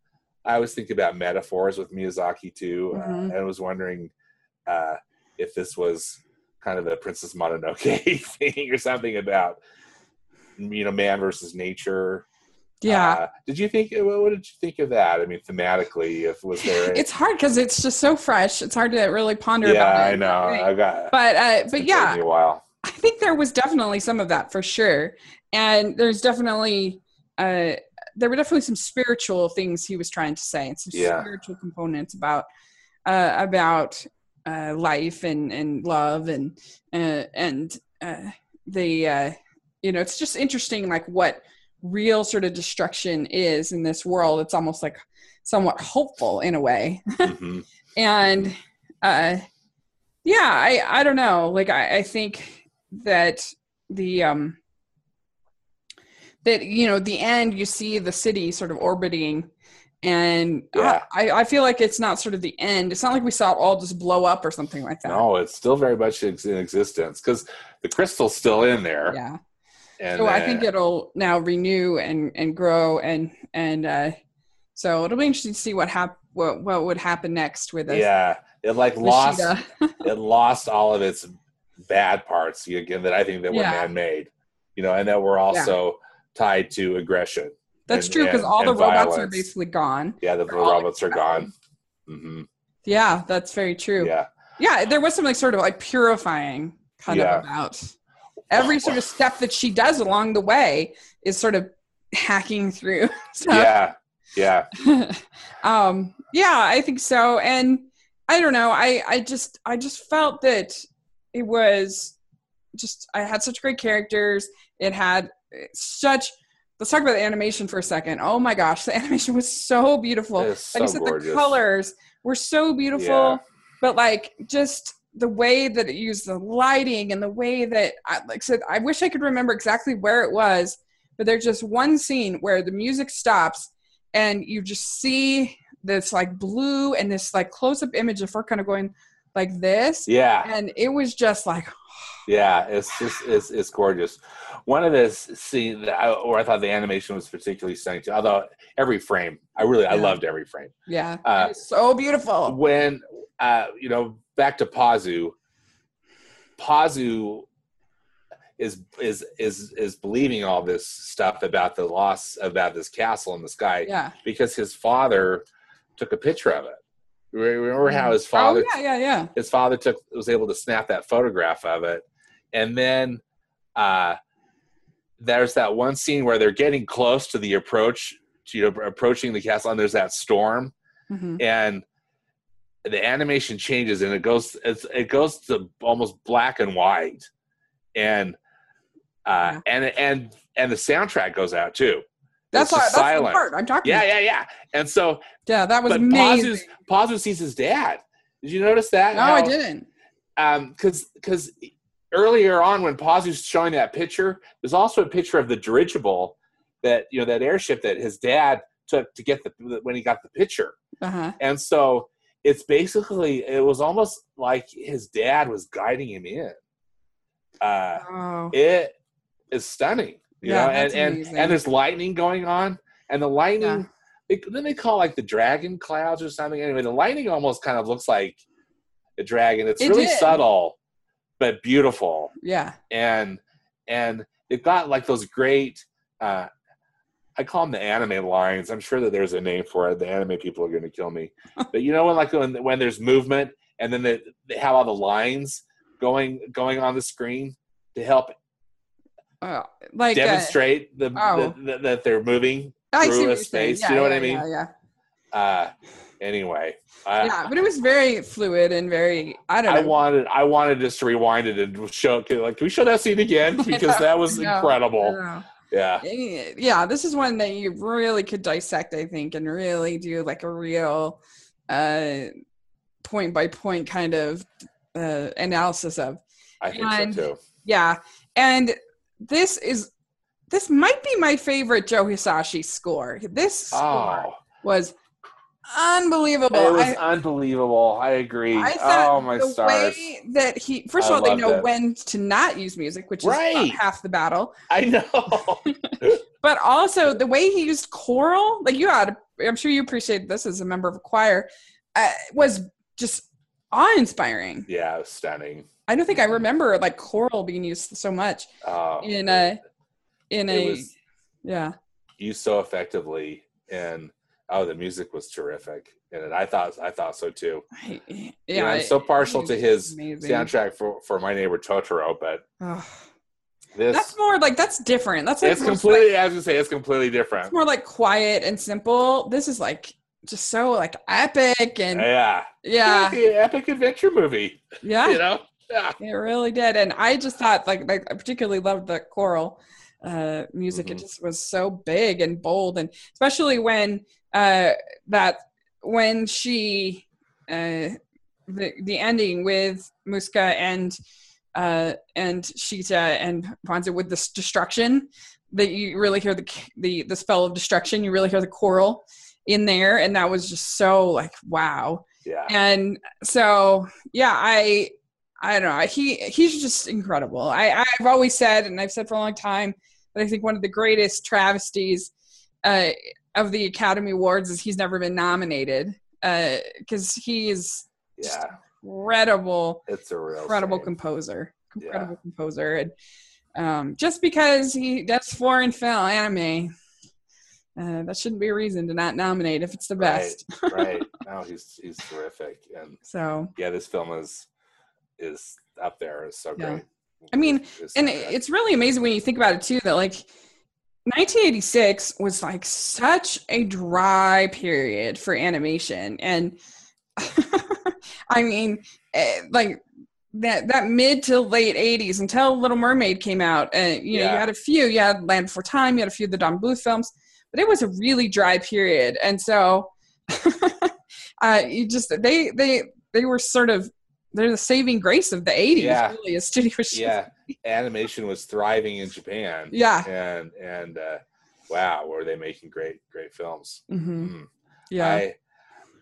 i was thinking about metaphors with miyazaki too uh, Mhm. and i was wondering uh if this was kind of a princess mononoke thing or something about you know man versus nature yeah. uh, did you think what did you think of that i mean thematically if was there it's hard because it's just so fresh. It's hard to really ponder yeah about it. i know way. i got But, uh, but yeah, a while I think there was definitely some of that for sure. And there's definitely uh there were definitely some spiritual things he was trying to say and some Yeah. spiritual components about uh about uh life and and love and uh and uh the uh you know it's just interesting like what real sort of destruction is in this world. It's almost like somewhat hopeful in a way. Hmm and uh yeah i i don't know. Like i i think that the um that you know the end you see the city sort of orbiting. And Yeah. I, I feel like it's not sort of the end. It's not like we saw it all just blow up or something like that. No it's still very much in existence because the crystal's still in there. Yeah. And so i uh, think it'll now renew and and grow and and uh so it'll be interesting to see what hap- what what would happen next with this. Yeah. It like lost it lost all of its bad parts again that i think that were Yeah. man-made you know and that were also tied to aggression that's and- true because all the robots are basically gone yeah the, robots are gone hmm Yeah, that's very true. Yeah, yeah there was something sort of like purifying kind Yeah. of about every sort of step that she does along the way is sort of hacking through. stuff. yeah yeah um, yeah, I think so. And I don't know. I I just I just felt that it was just I had such great characters. It had such. Let's talk about the animation for a second. Oh my gosh, the animation was so beautiful. Like you so said, gorgeous. the colors were so beautiful Yeah. but like just the way that it used the lighting and the way that I, like I said i wish i could remember exactly where it was but there's just one scene where the music stops and you just see this like blue and this like close-up image of her kind of going like this yeah and it was just like Yeah, it's just it's it's gorgeous. One of the scene that I, where I thought the animation was particularly stunning too. Although every frame, I really I loved every frame. yeah Uh, so beautiful When uh, you know back to Pazu, Pazu is is is is believing all this stuff about the loss about this castle in the sky yeah because his father took a picture of it. Remember how his father oh yeah yeah yeah his father took was able to snap that photograph of it and then uh there's that one scene where they're getting close to the approach to you know, approaching the castle and there's that storm Mhm. and the animation changes and it goes it's, it goes to almost black and white and uh Yeah. and and and the soundtrack goes out too That's, It's why, just that's the part I'm talking Yeah, about. yeah, yeah. And so, Yeah, that was but amazing. Pazu Pazu sees his dad. Did you notice that? No, I didn't. um because because earlier on when Pazu's showing that picture there's also a picture of the dirigible that you know that airship that his dad took to get the when he got the picture Uh-huh. and so it's basically it was almost like his dad was guiding him in uh Oh. it is stunning you Yeah, know and and, and there's lightning going on and the lightning Yeah. they, then they call it, like the dragon clouds or something anyway the lightning almost kind of looks like a dragon it's It really did. subtle but beautiful Yeah. and and they've got like those great uh I call them the anime lines. I'm sure that there's a name for it. The anime people are going to kill me. but you know when like when, when there's movement and then they, they have all the lines going going on the screen to help Oh, like uh, demonstrate the, oh. the, the- that they're moving I through a space. Yeah, you know what I mean? Yeah, yeah. Uh, anyway, I, yeah, but it was very fluid and very. I don't know. I wanted I wanted just to rewind it and show like can we show that scene again because that was incredible. Yeah, yeah this is one that you really could dissect i think and really do like a real uh point by point kind of uh analysis of I think And- so too. yeah and this is this might be my favorite joe hisaishi score this score Oh, was unbelievable it was I, unbelievable. I agree. I thought oh my the stars! way that he first I of all they know it. when to not use music which is Right. half the battle I know. but also the way he used choral like you had i'm sure you appreciate this as a member of a choir uh, was just awe-inspiring yeah, it was stunning. i don't think i remember like choral being used so much Oh, in a in a yeah used so effectively, and oh, the music was terrific. And I thought I thought so too. I- You yeah know, I'm so partial to his amazing. soundtrack for for my neighbor Totoro, but this that's more like that's different that's like it's completely. like, I was gonna say it's completely different. it's more like quiet and simple this is like just so like epic and Yeah, yeah Epic- epic adventure movie. yeah You know. Yeah. It really did, and I just thought like, like I particularly loved the choral uh, music. It Mhm. just was so big and bold, and especially when uh, that when she uh, the the ending with Muska and uh, and Sheeta and Ponza with this destruction that you really hear the the the spell of destruction. You really hear the choral in there, and that was just so like wow Yeah. and so yeah i i don't know he he's just incredible i i've always said and i've said for a long time that i think one of the greatest travesties uh of the academy awards is he's never been nominated uh because he is Yeah. Oh, incredible It's a real incredible shame. composer Yeah. incredible composer and um just because he does foreign film anime uh, that shouldn't be a reason to not nominate if it's the best Right. right. No, he's he's terrific, and so yeah, this film is is up there. It's so Yeah. great. I mean, It's- it's and so it's really amazing when you think about it too that like 1986 was like such a dry period for animation and i mean eh, like that that mid to late 80s until little mermaid came out and you know you had a few you had land before time you had a few of the don bluth films but it was a really dry period and so uh you just they they they were sort of they're the saving grace of the 80s Yeah. really as studio yeah, animation was thriving in Japan. Yeah. and and uh, wow, were they making great great films? hmm Mm. Yeah. I,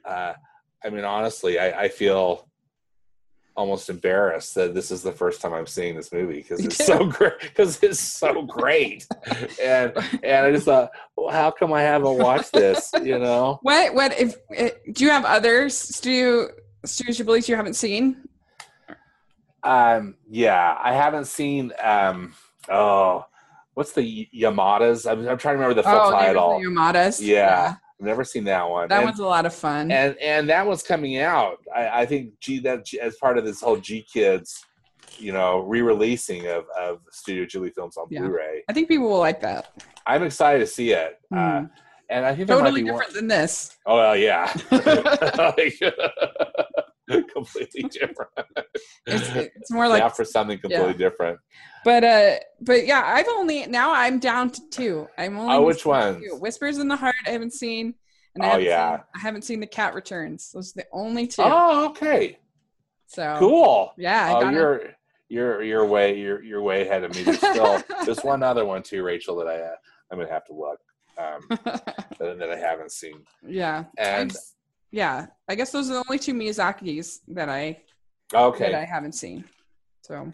uh, I mean, honestly, I, I feel almost embarrassed that this is the first time I'm seeing this movie because it's so great. Because it's so great, and and I just thought, well, how come I haven't watched this? You know? what what if eh, do you have others studio studio Ghiblis you haven't seen? Um, yeah, I haven't seen. Um, oh, what's the Yamadas? I'm, I'm trying to remember the full oh, title. the Yamadas. Yeah, I've never seen that one. that and, one's a lot of fun. and and that one's coming out. I, I think G that as part of this whole G Kids, you know, re-releasing of of Studio Ghibli films on Yeah. Blu-ray. I think people will like that. I'm excited to see it. Uh, Mm. And I think totally different one. than this. Oh well, yeah. Completely different. It's, it's more like yeah, for something completely yeah. different. But uh, but yeah, I've only now I'm down to two. I'm only Oh, which ones? two. Whispers in the Heart. I haven't seen. And I Oh, haven't yeah. seen, I haven't seen the Cat Returns. Those are the only two. Oh, okay, so cool. yeah, I oh, you're you're you're way you're you're way ahead of me. There's still there's one other one too, Rachel, that I uh, I'm gonna have to look um, that, I haven't seen. yeah. And yeah, I guess those are the only two Miyazaki's that I okay, that I haven't seen. So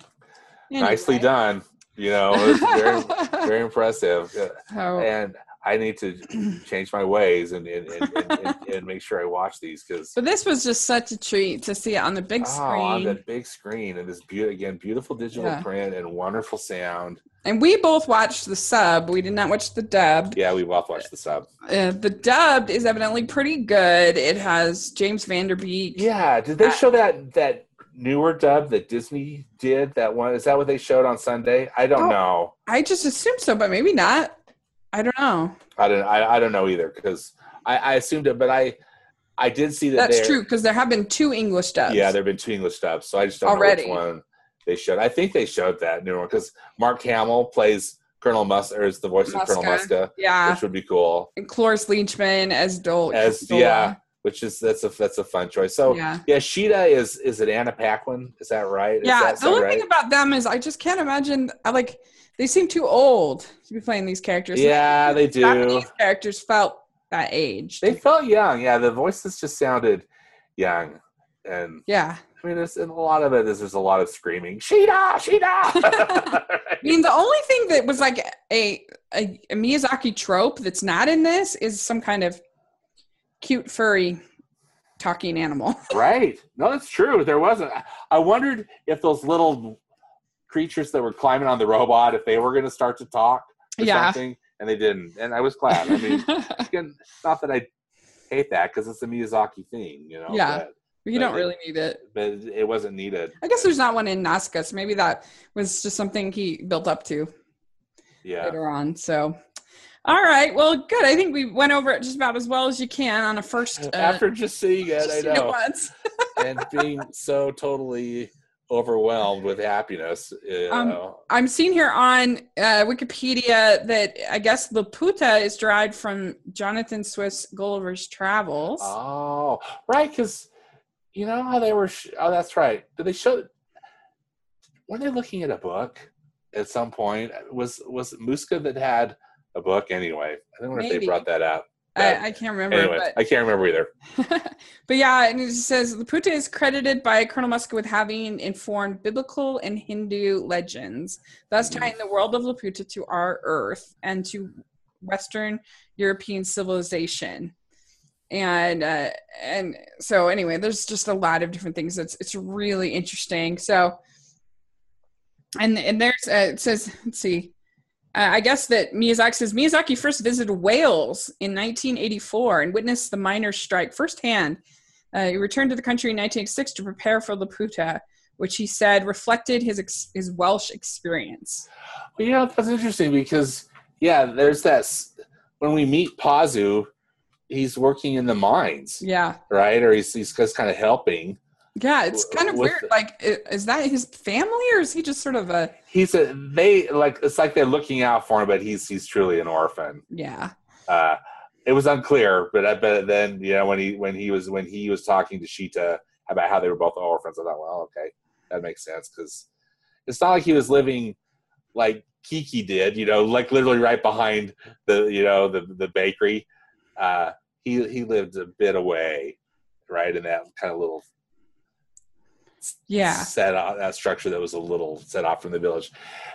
nicely done. You know, very very impressive. So, And I need to change my ways and and, and, and, and, make sure I watch these because but this was just such a treat to see it on the big oh, on screen. that big screen and this beautiful again beautiful digital Yeah. print and wonderful sound. and we both watched the sub. We did not watch the dub. Yeah, we both watched the sub. Uh, the dubbed is evidently pretty good. It has James Van Der Beek. Yeah, did they Uh, show that that newer dub that Disney did? That one is that what they showed on Sunday? I don't Oh. know. I just assumed so, but maybe not. I don't know. I don't. I, I don't know either because I, I assumed it, but I I did see that. That's true because there have been two English dubs. Yeah, there've been two English dubs, so I just don't Already. know which one they showed. I think they showed that new one because Mark Hamill plays Colonel Muska, or is the voice of Colonel Muska. Muska, yeah. which would be cool. And Cloris Leachman as Dole. As Dola. yeah, which is that's a that's a fun choice. So yeah, yeah. Sheeta is is it Anna Paquin? Is that right? Is Yeah. that The only right? thing about them is I just can't imagine. I like they seem too old to be playing these characters. Yeah, they do. Japanese characters felt that age. They felt young. Yeah, the voices just sounded young, and yeah. I mean, there's and a lot of it is there's a lot of screaming, Sheeta, Sheeta. I mean, the only thing that was like a, a, a Miyazaki trope that's not in this is some kind of cute furry talking animal. right? No, that's true. There wasn't. I wondered if those little creatures that were climbing on the robot, if they were going to start to talk or Yeah. something, and they didn't. And I was glad. I mean, again, not that I hate that because it's a Miyazaki thing, you know. Yeah. But, you don't it- really need it. but it wasn't needed. I guess there's not one in Nausicaa, so maybe that was just something he built up to Yeah. later on. So, all right, well, good. I think we went over it just about as well as you can on a first. Uh, After just seeing it, just I seeing it know, once. and being so totally overwhelmed with happiness, you Um, know. I'm seeing here on uh, Wikipedia that I guess Laputa is derived from Jonathan Swift's Gulliver's Travels. Oh, right, because you know how they were. Sh- oh, that's right. Did they show? Were they looking at a book at some point? Was was Muska that had a book anyway? I don't know if they brought that up. I, I can't remember, Anyway, but I can't remember either. but yeah, and it says Laputa is credited by Colonel Muska with having informed biblical and Hindu legends, thus Mhm. tying the world of Laputa to our Earth and to Western European civilization. And uh, and so anyway, there's just a lot of different things. It's it's really interesting. So, and and there's uh, it says let's see. Uh, I guess that Miyazaki says Miyazaki first visited Wales in 1984 and witnessed the miners' strike firsthand. Uh, he returned to the country in 1986 to prepare for Laputa, which he said reflected his ex- his Welsh experience. Well, yeah, that's interesting because yeah, there's that. When we meet Pazu, he's working in the mines, Yeah, right? Or he's he's just kind of helping. Yeah, it's kind of with weird. Like, is that his family or is he just sort of a He's a they like it's like they're looking out for him, but he's he's truly an orphan. yeah? uh, it was unclear, but I but then you know when he when he was when he was talking to Sheeta about how they were both orphans, I thought, well, okay, that makes sense because it's not like he was living like Kiki did, you know, like literally right behind the you know the the bakery. Uh, he he lived a bit away, right, in that kind of little Yeah, set off that structure that was a little set off from the village.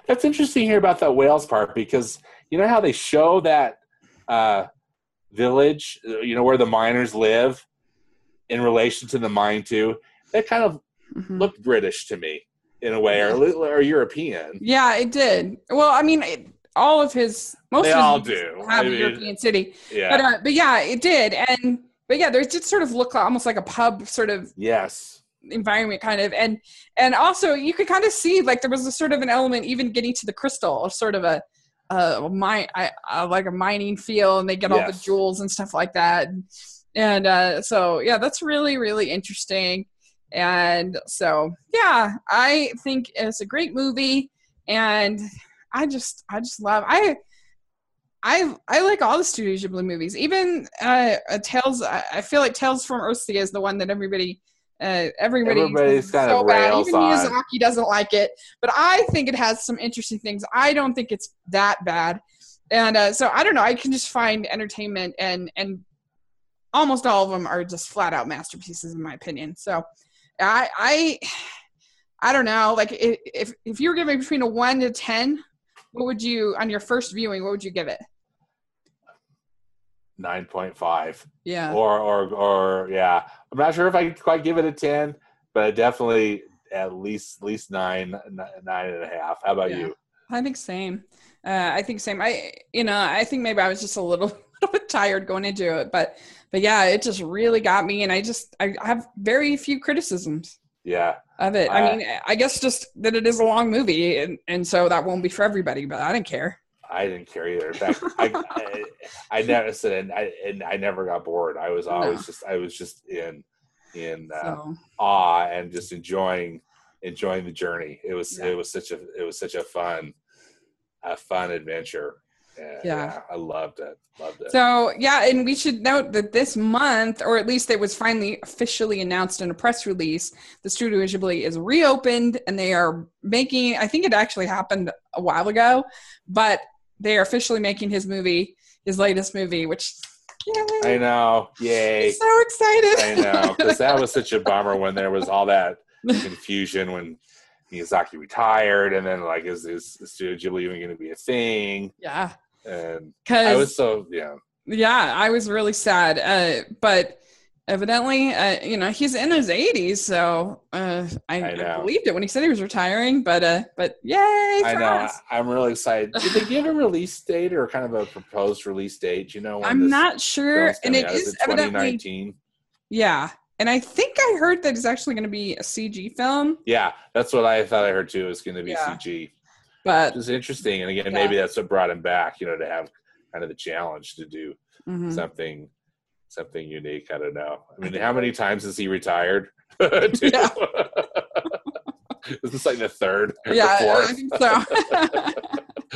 That's interesting here about that Wales part because you know how they show that uh, village, you know where the miners live, in relation to the mine too. That kind of Mhm. looked British to me in a way, or or European. yeah, it did. Well, I mean, it, all of his most They of his all do. have I a mean, European city, Yeah. but uh, but yeah, it did, and but yeah, there just sort of look almost like a pub sort of yes. Environment kind of and and also you could kind of see like there was a sort of an element even getting to the crystal sort of a uh mine I, uh, like a mining feel and they get all the jewels and stuff like that and, and uh so yeah that's really really interesting And so, yeah, I think it's a great movie, and I just, I just love. I, I, I like all the Studio Ghibli movies. Even uh, Tales. I, I feel like Tales from Earthsea is the one that everybody uh, everybody Everybody's kind so of bad. Even on. Miyazaki doesn't like it, but I think it has some interesting things. I don't think it's that bad, and uh, so I don't know. I can just find entertainment, and and almost all of them are just flat out masterpieces in my opinion. So I I I don't know. Like if if you were giving between a one to ten, what would you on your first viewing? What would you give it? Nine point five. Yeah. or or or yeah i'm not sure if i could quite give it a 10 but definitely at least at least nine nine and a half how about Yeah. you I think same. Uh, I think same. I you know I think maybe I was just a little, little bit tired going into it, but but yeah, it just really got me, and I just I have very few criticisms yeah of it. Uh, I mean, I guess just that it is a long movie, and and so that won't be for everybody, but I don't care. I didn't care either in fact I, I i never said and i and i never got bored i was always No. just i was just in in uh, So awe and just enjoying enjoying the journey it was Yeah. it was such a it was such a fun a fun adventure And, Yeah. i loved it loved it So yeah, and we should note that this month, or at least it was finally officially announced in a press release, the Studio Ghibli is reopened, and they are making. I think it actually happened a while ago, but they are officially making his movie, his latest movie, which i know yay I'm so excited. I know because that was such a bummer when there was all that confusion when Miyazaki retired, and then like is is, Studio Ghibli even going to be a thing? yeah, And I was so yeah, yeah, I was really sad, uh, but. Evidently, uh, you know he's in his 80s, so uh, I, I I believed it when he said he was retiring. But uh, but yay! i know us. i'm really excited. Did they give a release date or kind of a proposed release date? You know, when I'm not sure, and it out? is it evidently 2019. yeah. And I think I heard that it's actually going to be a CG film, Yeah, that's what I thought I heard too. it's going to be Yeah. CG. but it's interesting, and again, Yeah. maybe that's what brought him back. You know, to have kind of the challenge to do mhm. something something unique. I don't know. I mean, how many times has he retired? Yeah. Is like the third yeah, I think so.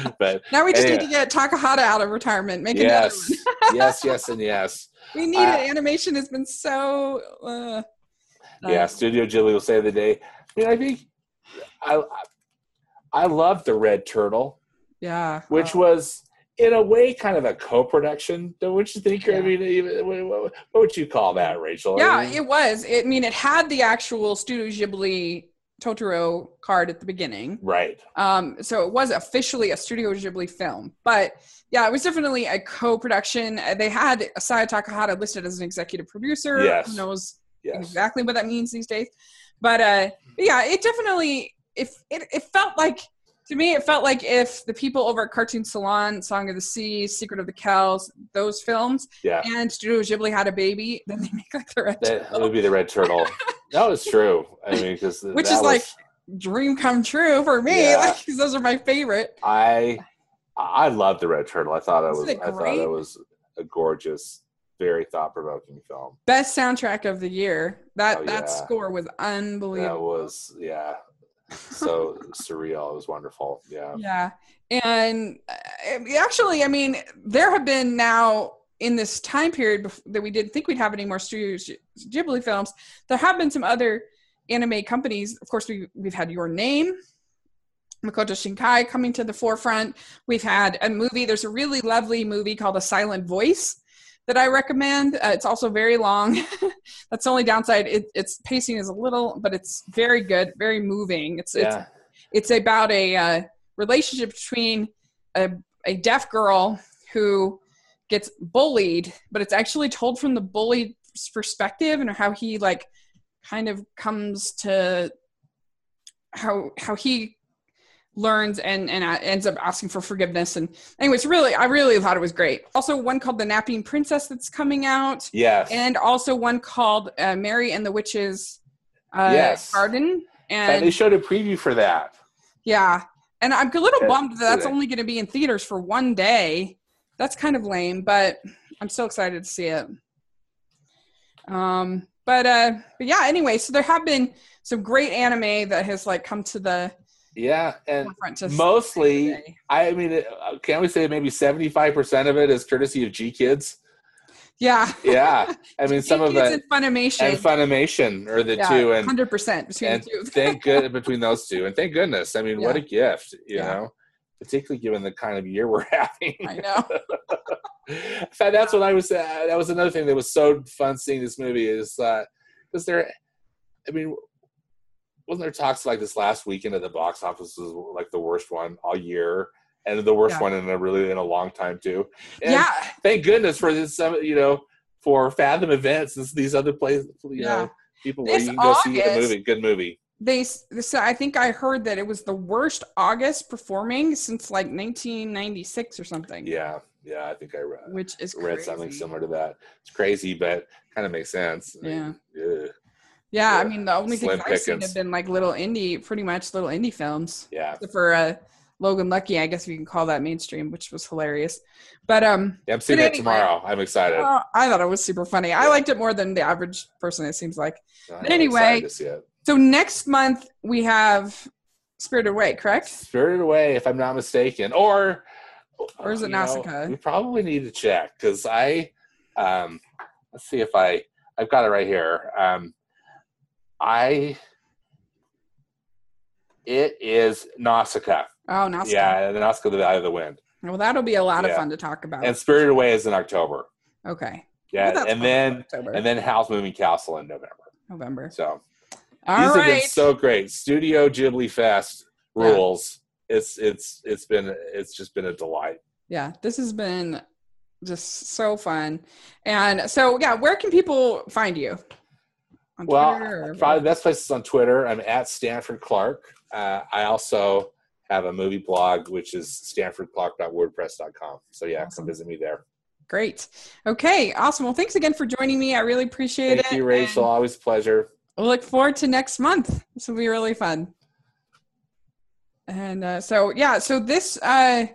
But now we just need to get Takahata out of retirement. Make yes, another yes, yes, and yes. We need Uh, it. Animation has been so. Uh, Yeah, uh, Studio Ghibli will say the day. I mean, I think I I love the Red Turtle, yeah. which uh, was in a way kind of a co-production. Don't you think? I mean, even, what, would you call that, Rachel? I yeah, mean, it was. It, I mean, it had the actual Studio Ghibli Totoro card at the beginning. right. Um, so it was officially a Studio Ghibli film, but yeah, it was definitely a co-production. Uh, They had Isao Takahata listed as an executive producer. Yes. Who knows Yes. exactly what that means these days? But uh, yeah, it definitely if it, it felt like to me it felt like if the people over at Cartoon Saloon, Song of the Sea, Secret of the Kells, those films, Yeah. and Studio Ghibli had a baby, then they make like the Red That, that Turtle. would be the Red Turtle. that was true. I mean, because Which is like dream come true for me. Yeah. Like those are my favorite. I I love the Red Turtle. I thought it Isn't was it I thought it was a gorgeous, very thought provoking film. best soundtrack of the year. That Oh, that yeah. score was unbelievable. That was yeah, so surreal. It was wonderful. Yeah. yeah, and uh, actually, I mean, there have been now in this time period that we didn't think we'd have any more Studio Ghi- Ghibli films. There have been some other anime companies. Of course, we we've had Your Name. Makoto Shinkai coming to the forefront. We've had a movie. There's a really lovely movie called A Silent Voice that I recommend. Uh, it's also very long. That's the only downside. It, its pacing is a little, but it's very good, very moving. It's it's it's about a uh, relationship between a, a deaf girl who gets bullied, but it's actually told from the bully's perspective and how he like kind of comes to how how he learns and and uh, ends up asking for forgiveness and anyways really i really thought it was great also one called the napping princess that's coming out Yes. and also one called uh, mary and the witches uh, Yes. garden and they showed a preview for that. yeah and i'm a little bummed that that's only going to be in theaters for one day that's kind of lame but i'm still excited to see it um but uh, but yeah. Anyway, so there have been some great anime that has like come to the yeah, and mostly. I mean, uh, can we say maybe seventy five percent of it is courtesy of GKIDS? yeah. Yeah, I mean, some of it and Funimation. and Funimation are the two, and hundred percent between and the two. thank good between those two, and thank goodness. I mean, what a gift, you Yeah. know, particularly given the kind of year we're having. I know. In fact, that's what I was. Uh, that was another thing that was so fun seeing this movie is because there. I mean, wasn't there talks like this last weekend at the box office was like the worst one all year, and the worst Yeah. one in a really in a long time too. And yeah. thank goodness for this. You know for Fathom events, this, these other places, you Yeah. know, people where you can go see a August- movie, good movie. They so I think I heard that it was the worst August performing since like 1996 or something. Yeah, yeah, I think I read, Which is read something similar to that. It's crazy, but kind of makes sense. I mean, ugh, Yeah, I mean the only things Slim I've seen have been like little indie, pretty much little indie films. yeah, Except for uh, Logan Lucky, I guess we can call that mainstream, which was hilarious. But um, yeah I'm seeing it anyway. tomorrow. I'm excited. uh, I thought it was super funny. I liked it more than the average person. It seems like. I'm but anyway, excited to see it. So next month we have Spirited Away, correct? Spirited Away, if I'm not mistaken, or Or is it you know, we probably need to check because I, um, let's see if I, I've got it right here. Um, I, it is Nausicaa. Oh, Nausicaa. Yeah, the Nausicaa, the Eye of the Wind, Well, that'll be a lot of fun to talk about. and Spirited Away is in October. okay. Yeah, Well, and then October, and then Howl's Moving Castle in November. November. So All these have been so great. Studio Ghibli Fest Yeah. rules. It's it's it's been it's just been a delight. yeah, this has been just so fun. And so, yeah, where can people find you? On Well, Twitter probably the best place is on Twitter. I'm at Stanford Clark. Uh, I also have a movie blog, which is stanfordclark.wordpress.com. So yeah, Awesome. come visit me there. Great. Okay, awesome. Well, thanks again for joining me. I really appreciate Thank it. Thank you, Rachel. and Always a pleasure. We'll look forward to next month. This will be really fun. And uh, so, yeah, so this uh,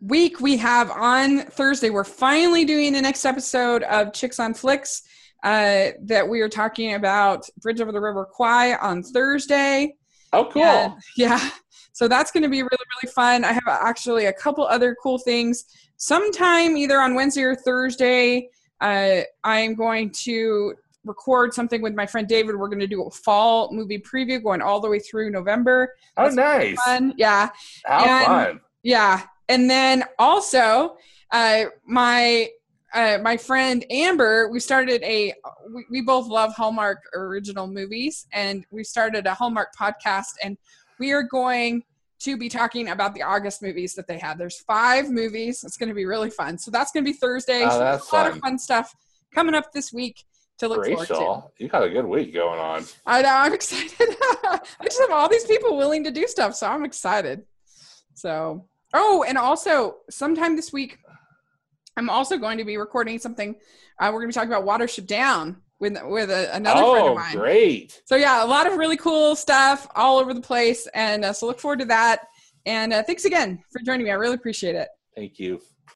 week we have on Thursday, we're finally doing the next episode of Chicks on Flicks uh, that we are talking about Bridge Over the River Kwai on Thursday. Oh, cool. And, yeah. So that's going to be really, really fun. I have actually a couple other cool things. Sometime either on Wednesday or Thursday, uh, I'm going to record something with my friend David. We're going to do a fall movie preview going all the way through November. oh, that's nice. Fun. Yeah. How And- fun. Yeah. And then also, uh, my uh, my friend Amber, we started a. We, we both love Hallmark original movies, and we started a Hallmark podcast, and we are going to be talking about the August movies that they have. There's five movies. It's going to be really fun. So that's going to be Thursday. Oh, so a lot of fun. fun stuff coming up this week to look forward to. You got a good week going on. I know. I'm excited. I just have all these people willing to do stuff, so I'm excited. So, oh, and also sometime this week, I'm also going to be recording something. Uh, we're going to be talking about Watership Down with with a, another friend oh, of mine. great. So yeah, a lot of really cool stuff all over the place, and uh, so look forward to that. And uh, thanks again for joining me. I really appreciate it. Thank you.